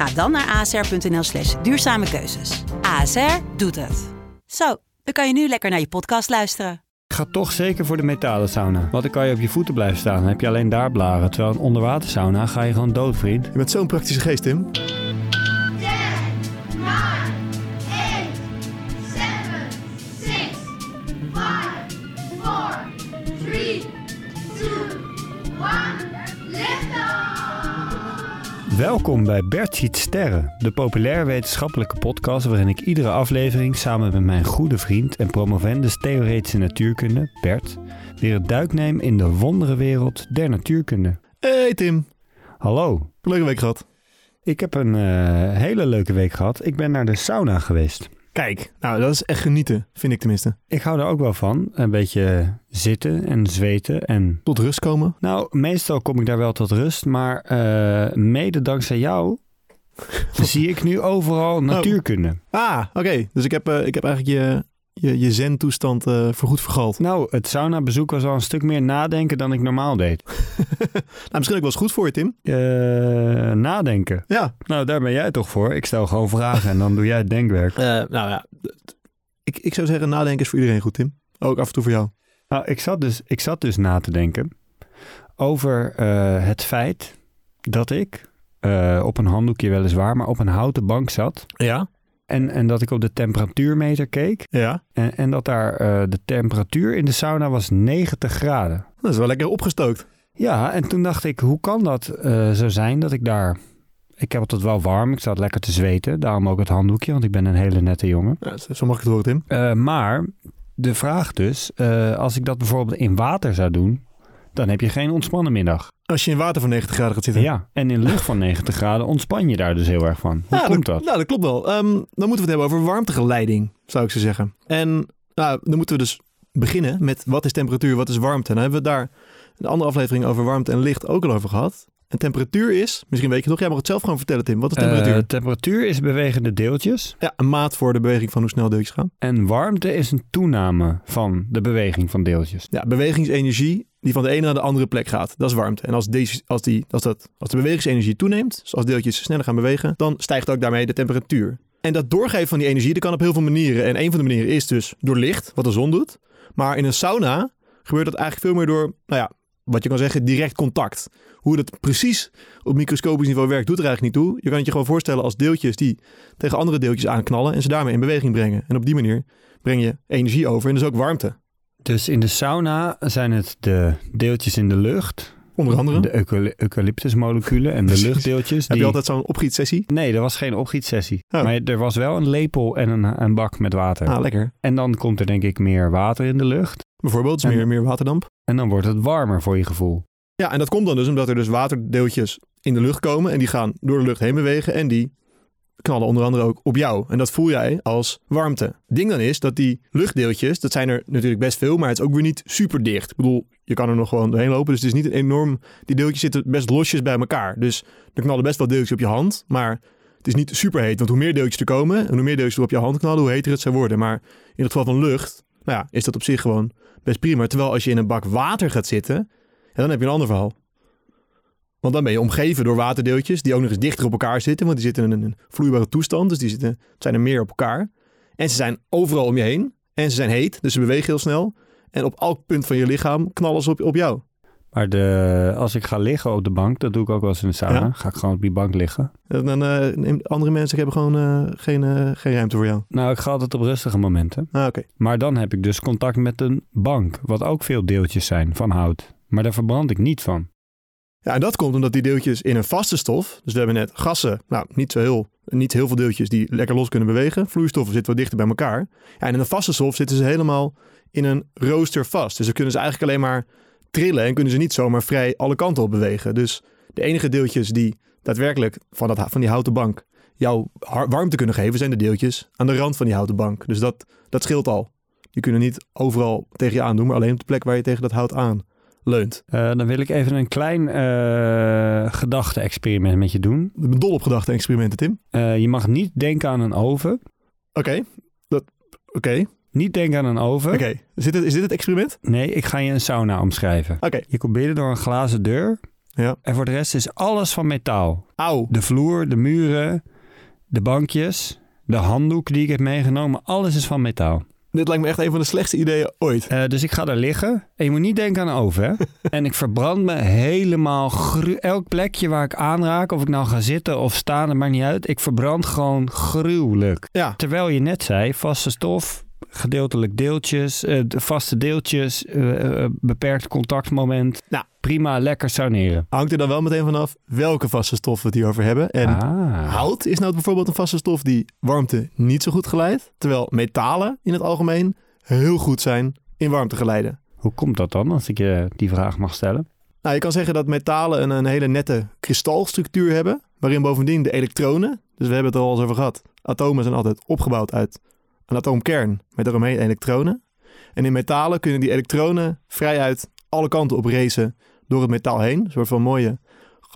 Ga dan naar asr.nl slash duurzame keuzes. ASR doet het. Zo, dan kan je nu lekker naar je podcast luisteren. Ik ga toch zeker voor de metalen sauna. Want dan kan je op je voeten blijven staan. Dan heb je alleen daar blaren. Terwijl een onderwatersauna ga je gewoon dood, vriend. Je bent zo'n praktische geest, Tim. Welkom bij Bert ziet sterren. De populair wetenschappelijke podcast waarin ik iedere aflevering samen met mijn goede vriend en promovendus theoretische natuurkunde, Bert, weer het duik neem in de wonderenwereld der natuurkunde. Hey Tim, Hallo, leuke week gehad. ik heb een eh, hele leuke week gehad. Ik ben naar de sauna geweest. Kijk, nou dat is echt genieten, vind ik tenminste. Ik hou er ook wel van. Een beetje zitten en zweten en Tot rust komen. Nou, meestal kom ik daar wel tot rust, maar eh, mede dankzij jou zie ik nu overal natuurkunde. Ah, oké. Dus ik heb, eh, ik heb eigenlijk je, je, je zen-toestand eh voorgoed vergald. Nou, het saunabezoek was al een stuk meer nadenken dan ik normaal deed. nou, misschien ook wel eens goed voor je, Tim. Eh, nadenken. Ja. Nou, daar ben jij toch voor? Ik stel gewoon vragen en dan doe jij het denkwerk. nou ja, ik, ik zou zeggen nadenken is voor iedereen goed, Tim. Ook af en toe voor jou. Nou, ik zat dus, ik zat dus na te denken over eh, het feit dat ik eh, op een handdoekje weliswaar, maar op een houten bank zat. Ja? En, en dat ik op de temperatuurmeter keek. Ja. En, en dat daar eh, de temperatuur in de sauna was 90 graden. Dat is wel lekker opgestookt. Ja, en toen dacht ik, hoe kan dat eh, zo zijn dat ik daar... Ik heb het wel warm, ik zat lekker te zweten. Daarom ook het handdoekje, want ik ben een hele nette jongen. Ja, zo mag ik het horen, Tim. Eh, maar de vraag dus, als ik dat bijvoorbeeld in water zou doen... dan heb je geen ontspannen middag. Als je in water van 90 graden gaat zitten. Ja, en in lucht van 90 graden ontspan je daar dus heel erg van. Hoe Ja, komt dat? Nou, dat klopt wel. Ehm, dan moeten we het hebben over warmtegeleiding, zou ik zo zeggen. En nou, dan moeten we dus beginnen met wat is temperatuur, wat is warmte. Dan hebben we daar een andere aflevering over warmte en licht ook al over gehad. En temperatuur is, misschien weet je nog, jij mag het zelf gewoon vertellen Tim. Wat is temperatuur? Eh, temperatuur is bewegende deeltjes. ja, een maat voor de beweging van hoe snel deeltjes gaan. En warmte is een toename van de beweging van deeltjes. Ja, bewegingsenergie die van de ene naar de andere plek gaat. Dat is warmte. En als, deze, als, die, als, dat, als de bewegingsenergie toeneemt, dus als deeltjes sneller gaan bewegen, dan stijgt ook daarmee de temperatuur. En dat doorgeven van die energie, dat kan op heel veel manieren. En een van de manieren is dus door licht, wat de zon doet. Maar in een sauna gebeurt dat eigenlijk veel meer door, nou ja, wat je kan zeggen, direct contact. Hoe dat precies op microscopisch niveau werkt, doet er eigenlijk niet toe. Je kan het je gewoon voorstellen als deeltjes die tegen andere deeltjes aanknallen en ze daarmee in beweging brengen. En op die manier breng je energie over en dus ook warmte. Dus in de sauna zijn het de deeltjes in de lucht, Onder andere. de eucaly- eucalyptusmoleculen en de luchtdeeltjes. Heb je altijd zo'n opgietsessie? Nee, er was geen opgietsessie. Oh. Maar er was wel een lepel en een, een bak met water. Ah, lekker. En dan komt er denk ik meer water in de lucht. Bijvoorbeeld, dus En- meer, meer waterdamp. En dan wordt het warmer voor je gevoel. Ja, en dat komt dan dus omdat er dus waterdeeltjes in de lucht komen en die gaan door de lucht heen bewegen en die knallen onder andere ook op jou. En dat voel jij als warmte. Het ding dan is dat die luchtdeeltjes, dat zijn er natuurlijk best veel, maar het is ook weer niet super dicht. Ik bedoel, je kan er nog gewoon doorheen lopen, dus het is niet een enorm... Die deeltjes zitten best losjes bij elkaar. Dus er knallen best wel deeltjes op je hand, maar het is niet super heet. Want hoe meer deeltjes er komen en hoe meer deeltjes er op je hand knallen, hoe heter het zou worden. Maar in het geval van lucht, nou ja, is dat op zich gewoon best prima. Terwijl als je in een bak water gaat zitten, dan heb je een ander verhaal. Want dan ben je omgeven door waterdeeltjes die ook nog eens dichter op elkaar zitten. Want die zitten in een vloeibare toestand. Dus die zitten, zijn er meer op elkaar. En ze zijn overal om je heen. En ze zijn heet, dus ze bewegen heel snel. En op elk punt van je lichaam knallen ze op, op jou. Maar de, als ik ga liggen op de bank, dat doe ik ook wel eens in de sauna. Ja? Ga ik gewoon op die bank liggen. En Dan, eh, andere mensen hebben gewoon eh, geen, eh, geen ruimte voor jou. Nou, ik ga altijd op rustige momenten. Ah, oké. Maar dan heb ik dus contact met een bank, wat ook veel deeltjes zijn van hout. Maar daar verbrand ik niet van. Ja, en dat komt omdat die deeltjes in een vaste stof, dus we hebben net gassen, nou niet zo heel, niet heel veel deeltjes die lekker los kunnen bewegen. Vloeistoffen zitten wat dichter bij elkaar. Ja, en in een vaste stof zitten ze helemaal in een rooster vast. Dus dan kunnen ze eigenlijk alleen maar trillen en kunnen ze niet zomaar vrij alle kanten op bewegen. Dus de enige deeltjes die daadwerkelijk van, dat, van die houten bank jou warmte kunnen geven, zijn de deeltjes aan de rand van die houten bank. Dus dat, dat scheelt al. Die kunnen niet overal tegen je aandoen, maar alleen op de plek waar je tegen dat hout aan leunt. Eh, dan wil ik even een klein eh gedachte-experiment met je doen. Ik ben dol op gedachte-experimenten, Tim. Eh, je mag niet denken aan een oven. Oké, dat. Oké, Niet denken aan een oven. oké. Is, dit het- is dit het experiment? Nee, ik ga je een sauna omschrijven. Oké. Je komt binnen door een glazen deur. Ja. En voor de rest is alles van metaal. Auw. De vloer, de muren, de bankjes, de handdoek die ik heb meegenomen. Alles is van metaal. Dit lijkt me echt een van de slechtste ideeën ooit. Eh, dus ik ga daar liggen. En je moet niet denken aan een oven, hè? en ik verbrand me helemaal... Elk plekje waar ik aanraak, of ik nou ga zitten of staan, dat maakt niet uit. Ik verbrand gewoon gruwelijk. Ja, Terwijl je net zei, vaste stof, gedeeltelijk deeltjes, eh, de vaste deeltjes, eh, eh, beperkt contactmoment. Nou. Prima, lekker sauneren. hangt er dan wel meteen vanaf welke vaste stof we het hier over hebben. En ah. hout is nou bijvoorbeeld een vaste stof die warmte niet zo goed geleidt. Terwijl metalen in het algemeen heel goed zijn in warmte geleiden. Hoe komt dat dan, als ik je die vraag mag stellen? Nou, je kan zeggen dat metalen een, een hele nette kristalstructuur hebben. Waarin bovendien de elektronen, dus we hebben het er al eens over gehad. Atomen zijn altijd opgebouwd uit een atoomkern met daaromheen elektronen. En in metalen kunnen die elektronen vrijuit alle kanten op racen door het metaal heen. Een soort van mooie,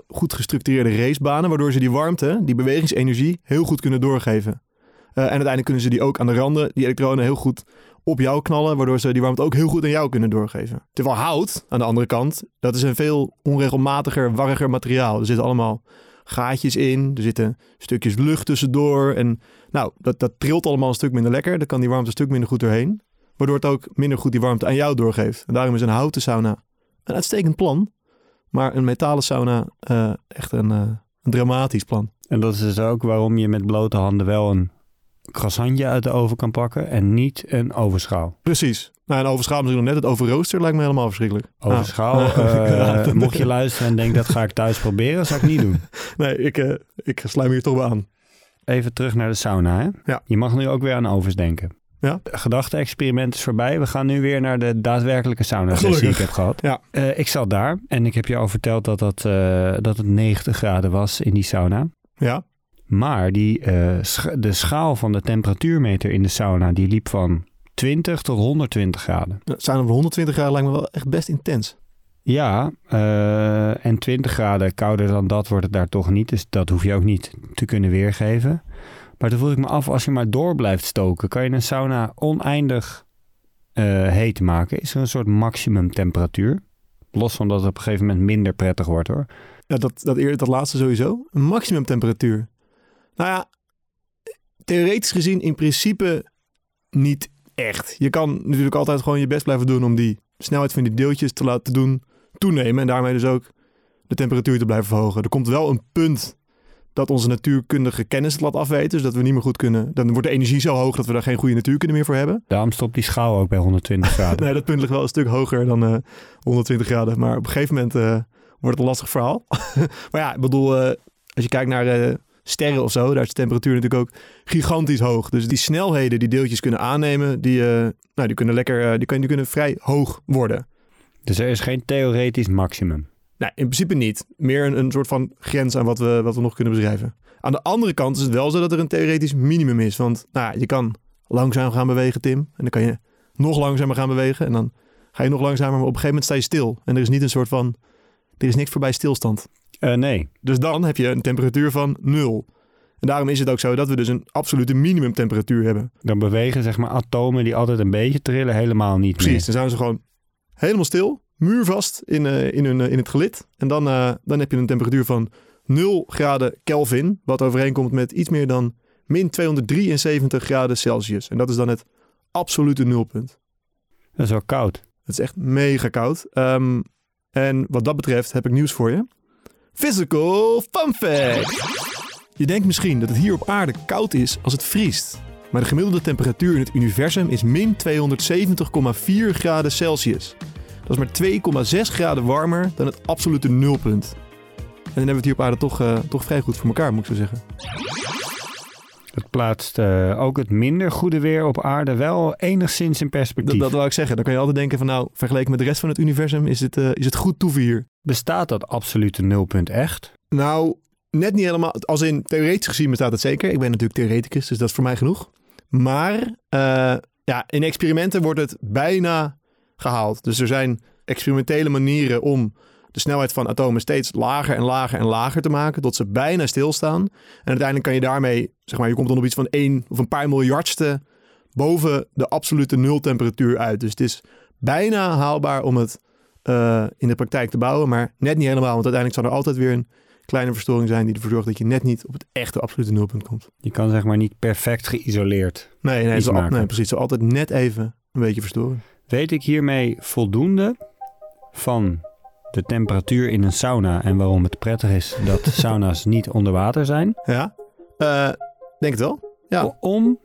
goed gestructureerde racebanen. Waardoor ze die warmte, die bewegingsenergie, heel goed kunnen doorgeven. Eh, en uiteindelijk kunnen ze die ook aan de randen, die elektronen, heel goed op jou knallen. Waardoor ze die warmte ook heel goed aan jou kunnen doorgeven. Terwijl hout, aan de andere kant, dat is een veel onregelmatiger, warriger materiaal. Er zitten allemaal gaatjes in. Er zitten stukjes lucht tussendoor. En nou, dat, dat trilt allemaal een stuk minder lekker. Dan kan die warmte een stuk minder goed doorheen. Waardoor het ook minder goed die warmte aan jou doorgeeft. En daarom is een houten sauna een uitstekend plan. Maar een metalen sauna eh, echt een, eh, een dramatisch plan. En dat is dus ook waarom je met blote handen wel een croissantje uit de oven kan pakken en niet een ovenschaal. Precies. Nou, en overschaal misschien nog net. Het overrooster lijkt me helemaal verschrikkelijk. Ovenschaal, Ah. eh, Ja, mocht je luisteren en denken dat ga ik thuis proberen, zou ik niet doen. Nee, ik, eh, ik sluit me hier toch bij aan. Even terug naar de sauna. Hè? Ja. Je mag nu ook weer aan ovens denken. Ja. Gedachte-experiment is voorbij. We gaan nu weer naar de daadwerkelijke sauna-sessie die ik heb gehad. Ja. Eh, ik zat daar en ik heb je al verteld dat, dat, dat het 90 graden was in die sauna. Ja, Maar die, de schaal van de temperatuurmeter in de sauna die liep van 20 tot 120 graden. sauna van 120 graden lijkt me wel echt best intens. Ja, eh, en 20 graden kouder dan dat wordt het daar toch niet. Dus dat hoef je ook niet te kunnen weergeven. Maar toen vroeg ik me af, als je maar door blijft stoken, kan je een sauna oneindig eh, heet maken? Is er een soort maximum temperatuur? Los van dat het op een gegeven moment minder prettig wordt hoor. Ja, dat, dat, laatste sowieso. Een maximum temperatuur. Nou ja, theoretisch gezien in principe niet echt. Je kan natuurlijk altijd gewoon je best blijven doen om die snelheid van die deeltjes te laten doen toenemen. En daarmee dus ook de temperatuur te blijven verhogen. Er komt wel een punt dat onze natuurkundige kennis het laat afweten. Dus dat we niet meer goed kunnen. Dan wordt de energie zo hoog dat we daar geen goede natuurkunde meer voor hebben. Daarom stopt die schaal ook bij 120 graden. Nee, dat punt ligt wel een stuk hoger dan eh, 120 graden. Maar op een gegeven moment eh, wordt het een lastig verhaal. maar ja, ik bedoel, eh, als je kijkt naar eh, sterren of zo, daar is de temperatuur natuurlijk ook gigantisch hoog. Dus die snelheden die deeltjes kunnen aannemen, die, eh, nou, die kunnen lekker, eh, die, kunnen, die kunnen vrij hoog worden. Dus er is geen theoretisch maximum. Nou, in principe niet. Meer een, een soort van grens aan wat we, wat we nog kunnen beschrijven. Aan de andere kant is het wel zo dat er een theoretisch minimum is. Want nou, ja, je kan langzaam gaan bewegen, Tim. En dan kan je nog langzamer gaan bewegen. En dan ga je nog langzamer, maar op een gegeven moment sta je stil. En er is niet een soort van... Er is niks voorbij stilstand. Eh, nee, Dus dan heb je een temperatuur van nul. En daarom is het ook zo dat we dus een absolute minimumtemperatuur hebben. dan bewegen zeg maar atomen die altijd een beetje trillen helemaal niet Precies, meer. dan zijn ze gewoon helemaal stil, muurvast in, eh, in, hun, eh, in het gelid. En dan, dan heb je een temperatuur van 0 graden Kelvin, wat overeenkomt met iets meer dan min 273 graden Celsius. En dat is dan het absolute nulpunt. Dat is wel koud. Het is echt mega koud. Ehm, En wat dat betreft heb ik nieuws voor je. Physical fun fact! Je denkt misschien dat het hier op aarde koud is als het vriest. Maar de gemiddelde temperatuur in het universum is min 270,4 graden Celsius. Dat is maar 2,6 graden warmer dan het absolute nulpunt. En dan hebben we het hier op aarde toch, eh, toch vrij goed voor elkaar, moet ik zo zeggen. Het plaatst eh, ook het minder goede weer op aarde wel enigszins in Dat, perspectief. dat wou ik zeggen. Dan kan je altijd denken van nou, vergeleken met de rest van het universum is het, eh, is het goed toeven hier. Bestaat dat absolute nulpunt echt? Nou, net niet helemaal. Als in theoretisch gezien bestaat het zeker. Ik ben natuurlijk theoreticus, dus dat is voor mij genoeg. Maar eh, ja, in experimenten wordt het bijna gehaald. Dus er zijn experimentele manieren om de snelheid van atomen steeds lager en lager en lager te maken, tot ze bijna stilstaan. En uiteindelijk kan je daarmee, zeg maar, je komt dan op iets van 1 of een paar miljardste boven de absolute nultemperatuur uit. Dus het is bijna haalbaar om het eh, in de praktijk te bouwen, maar net niet helemaal, want uiteindelijk zal er altijd weer een kleine verstoring zijn die ervoor zorgt dat je net niet op het echte absolute nulpunt komt. Je kan zeg maar niet perfect geïsoleerd. Nee, nee, al- nee precies. Zal altijd net even een beetje verstoren. Weet ik hiermee voldoende van de temperatuur in een sauna en waarom het prettig is dat sauna's niet onder water zijn? Ja, Eh, denk het wel. Ja. Om,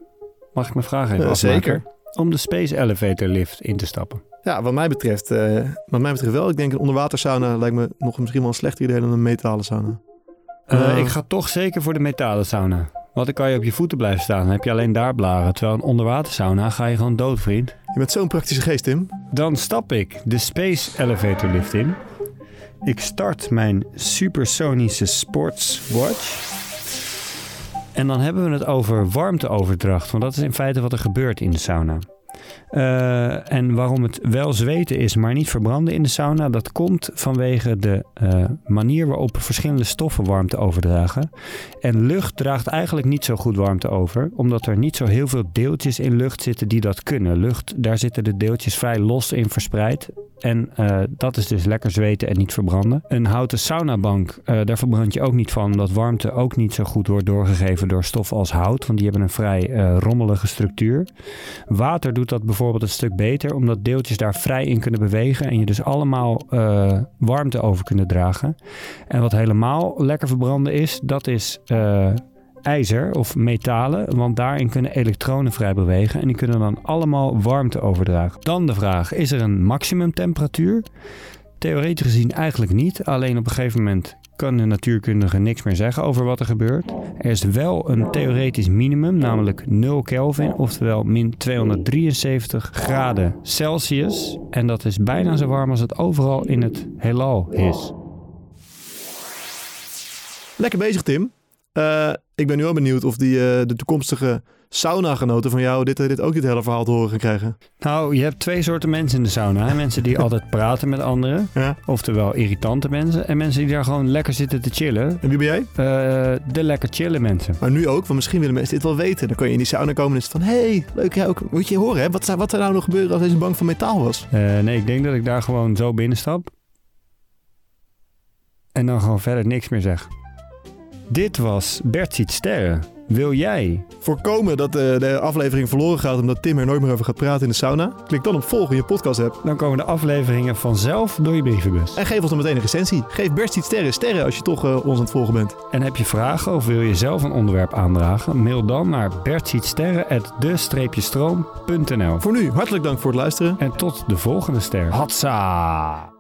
mag ik mijn vraag even Eh, afmaken? zeker. Om de Space Elevator lift in te stappen. Ja, wat mij betreft, eh, wat mij betreft wel. Ik denk een onderwatersauna lijkt me nog misschien wel een slechter idee dan een metalen sauna. Ik ga toch zeker voor de metalen sauna. Want dan kan je op je voeten blijven staan. Dan heb je alleen daar blaren. Terwijl een onderwater sauna ga je gewoon dood, vriend. Je bent zo'n praktische geest, Tim. Dan stap ik de Space Elevator lift in. Ik start mijn supersonische sportswatch. En dan hebben we het over warmteoverdracht. Want dat is in feite wat er gebeurt in de sauna. Eh, en waarom het wel zweten is, maar niet verbranden in de sauna, dat komt vanwege de eh, manier waarop verschillende stoffen warmte overdragen. En lucht draagt eigenlijk niet zo goed warmte over, omdat er niet zo heel veel deeltjes in lucht zitten die dat kunnen. Lucht, daar zitten de deeltjes vrij los in verspreid. En eh, dat is dus lekker zweten en niet verbranden. Een houten saunabank, eh, daar verbrand je ook niet van, omdat warmte ook niet zo goed wordt doorgegeven door stoffen als hout, want die hebben een vrij rommelige structuur. Water doet dat bijvoorbeeld een stuk beter, omdat deeltjes daar vrij in kunnen bewegen en je dus allemaal eh, warmte over kunnen dragen. En wat helemaal lekker verbranden is, dat is eh, ijzer of metalen, want daarin kunnen elektronen vrij bewegen en die kunnen dan allemaal warmte overdragen. Dan de vraag, is er een maximumtemperatuur? Theoretisch gezien eigenlijk niet, alleen op een gegeven moment kan de natuurkundige niks meer zeggen over wat er gebeurt. Er is wel een theoretisch minimum, namelijk 0 Kelvin, oftewel min 273 graden Celsius. En dat is bijna zo warm als het overal in het heelal is. Lekker bezig, Tim. Eh, ik ben nu wel benieuwd of die, eh, de toekomstige sauna-genoten van jou dit, dit ook dit hele verhaal te horen gaan krijgen. Nou, je hebt twee soorten mensen in de sauna. hè. Mensen die altijd praten met anderen, Ja. oftewel irritante mensen. En mensen die daar gewoon lekker zitten te chillen. En wie ben jij? Eh, de lekker chillen mensen. Maar nu ook, want misschien willen mensen dit wel weten. Dan kan je in die sauna komen en is het van... Hé, hey, leuk jij ook. Moet je horen, hè? Wat, zou- wat zou nou nog gebeuren als deze bank van metaal was? Eh, nee, ik denk dat ik daar gewoon zo binnenstap. En dan gewoon verder niks meer zeg. Dit was Bert ziet sterren. Wil jij? Voorkomen dat eh, de aflevering verloren gaat omdat Tim er nooit meer over gaat praten in de sauna. Klik dan op volgen in je podcast app. Dan komen de afleveringen vanzelf door je brievenbus. En geef ons dan meteen een recensie. Geef Bert iets sterren. Sterren als je toch eh, ons aan het volgen bent. En heb je vragen of wil je zelf een onderwerp aandragen? Mail dan naar bertzietsterren.de-stroom.nl Voor nu, hartelijk dank voor het luisteren. En tot de volgende ster. Hatsa!